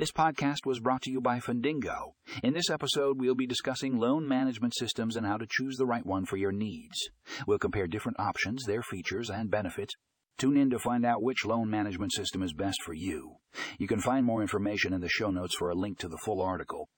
This podcast was brought to you by Fundingo. In this episode, we'll be discussing loan management systems and how to choose the right one for your needs. We'll compare different options, their features, and benefits. Tune in to find out which loan management system is best for you. You can find more information in the show notes for a link to the full article.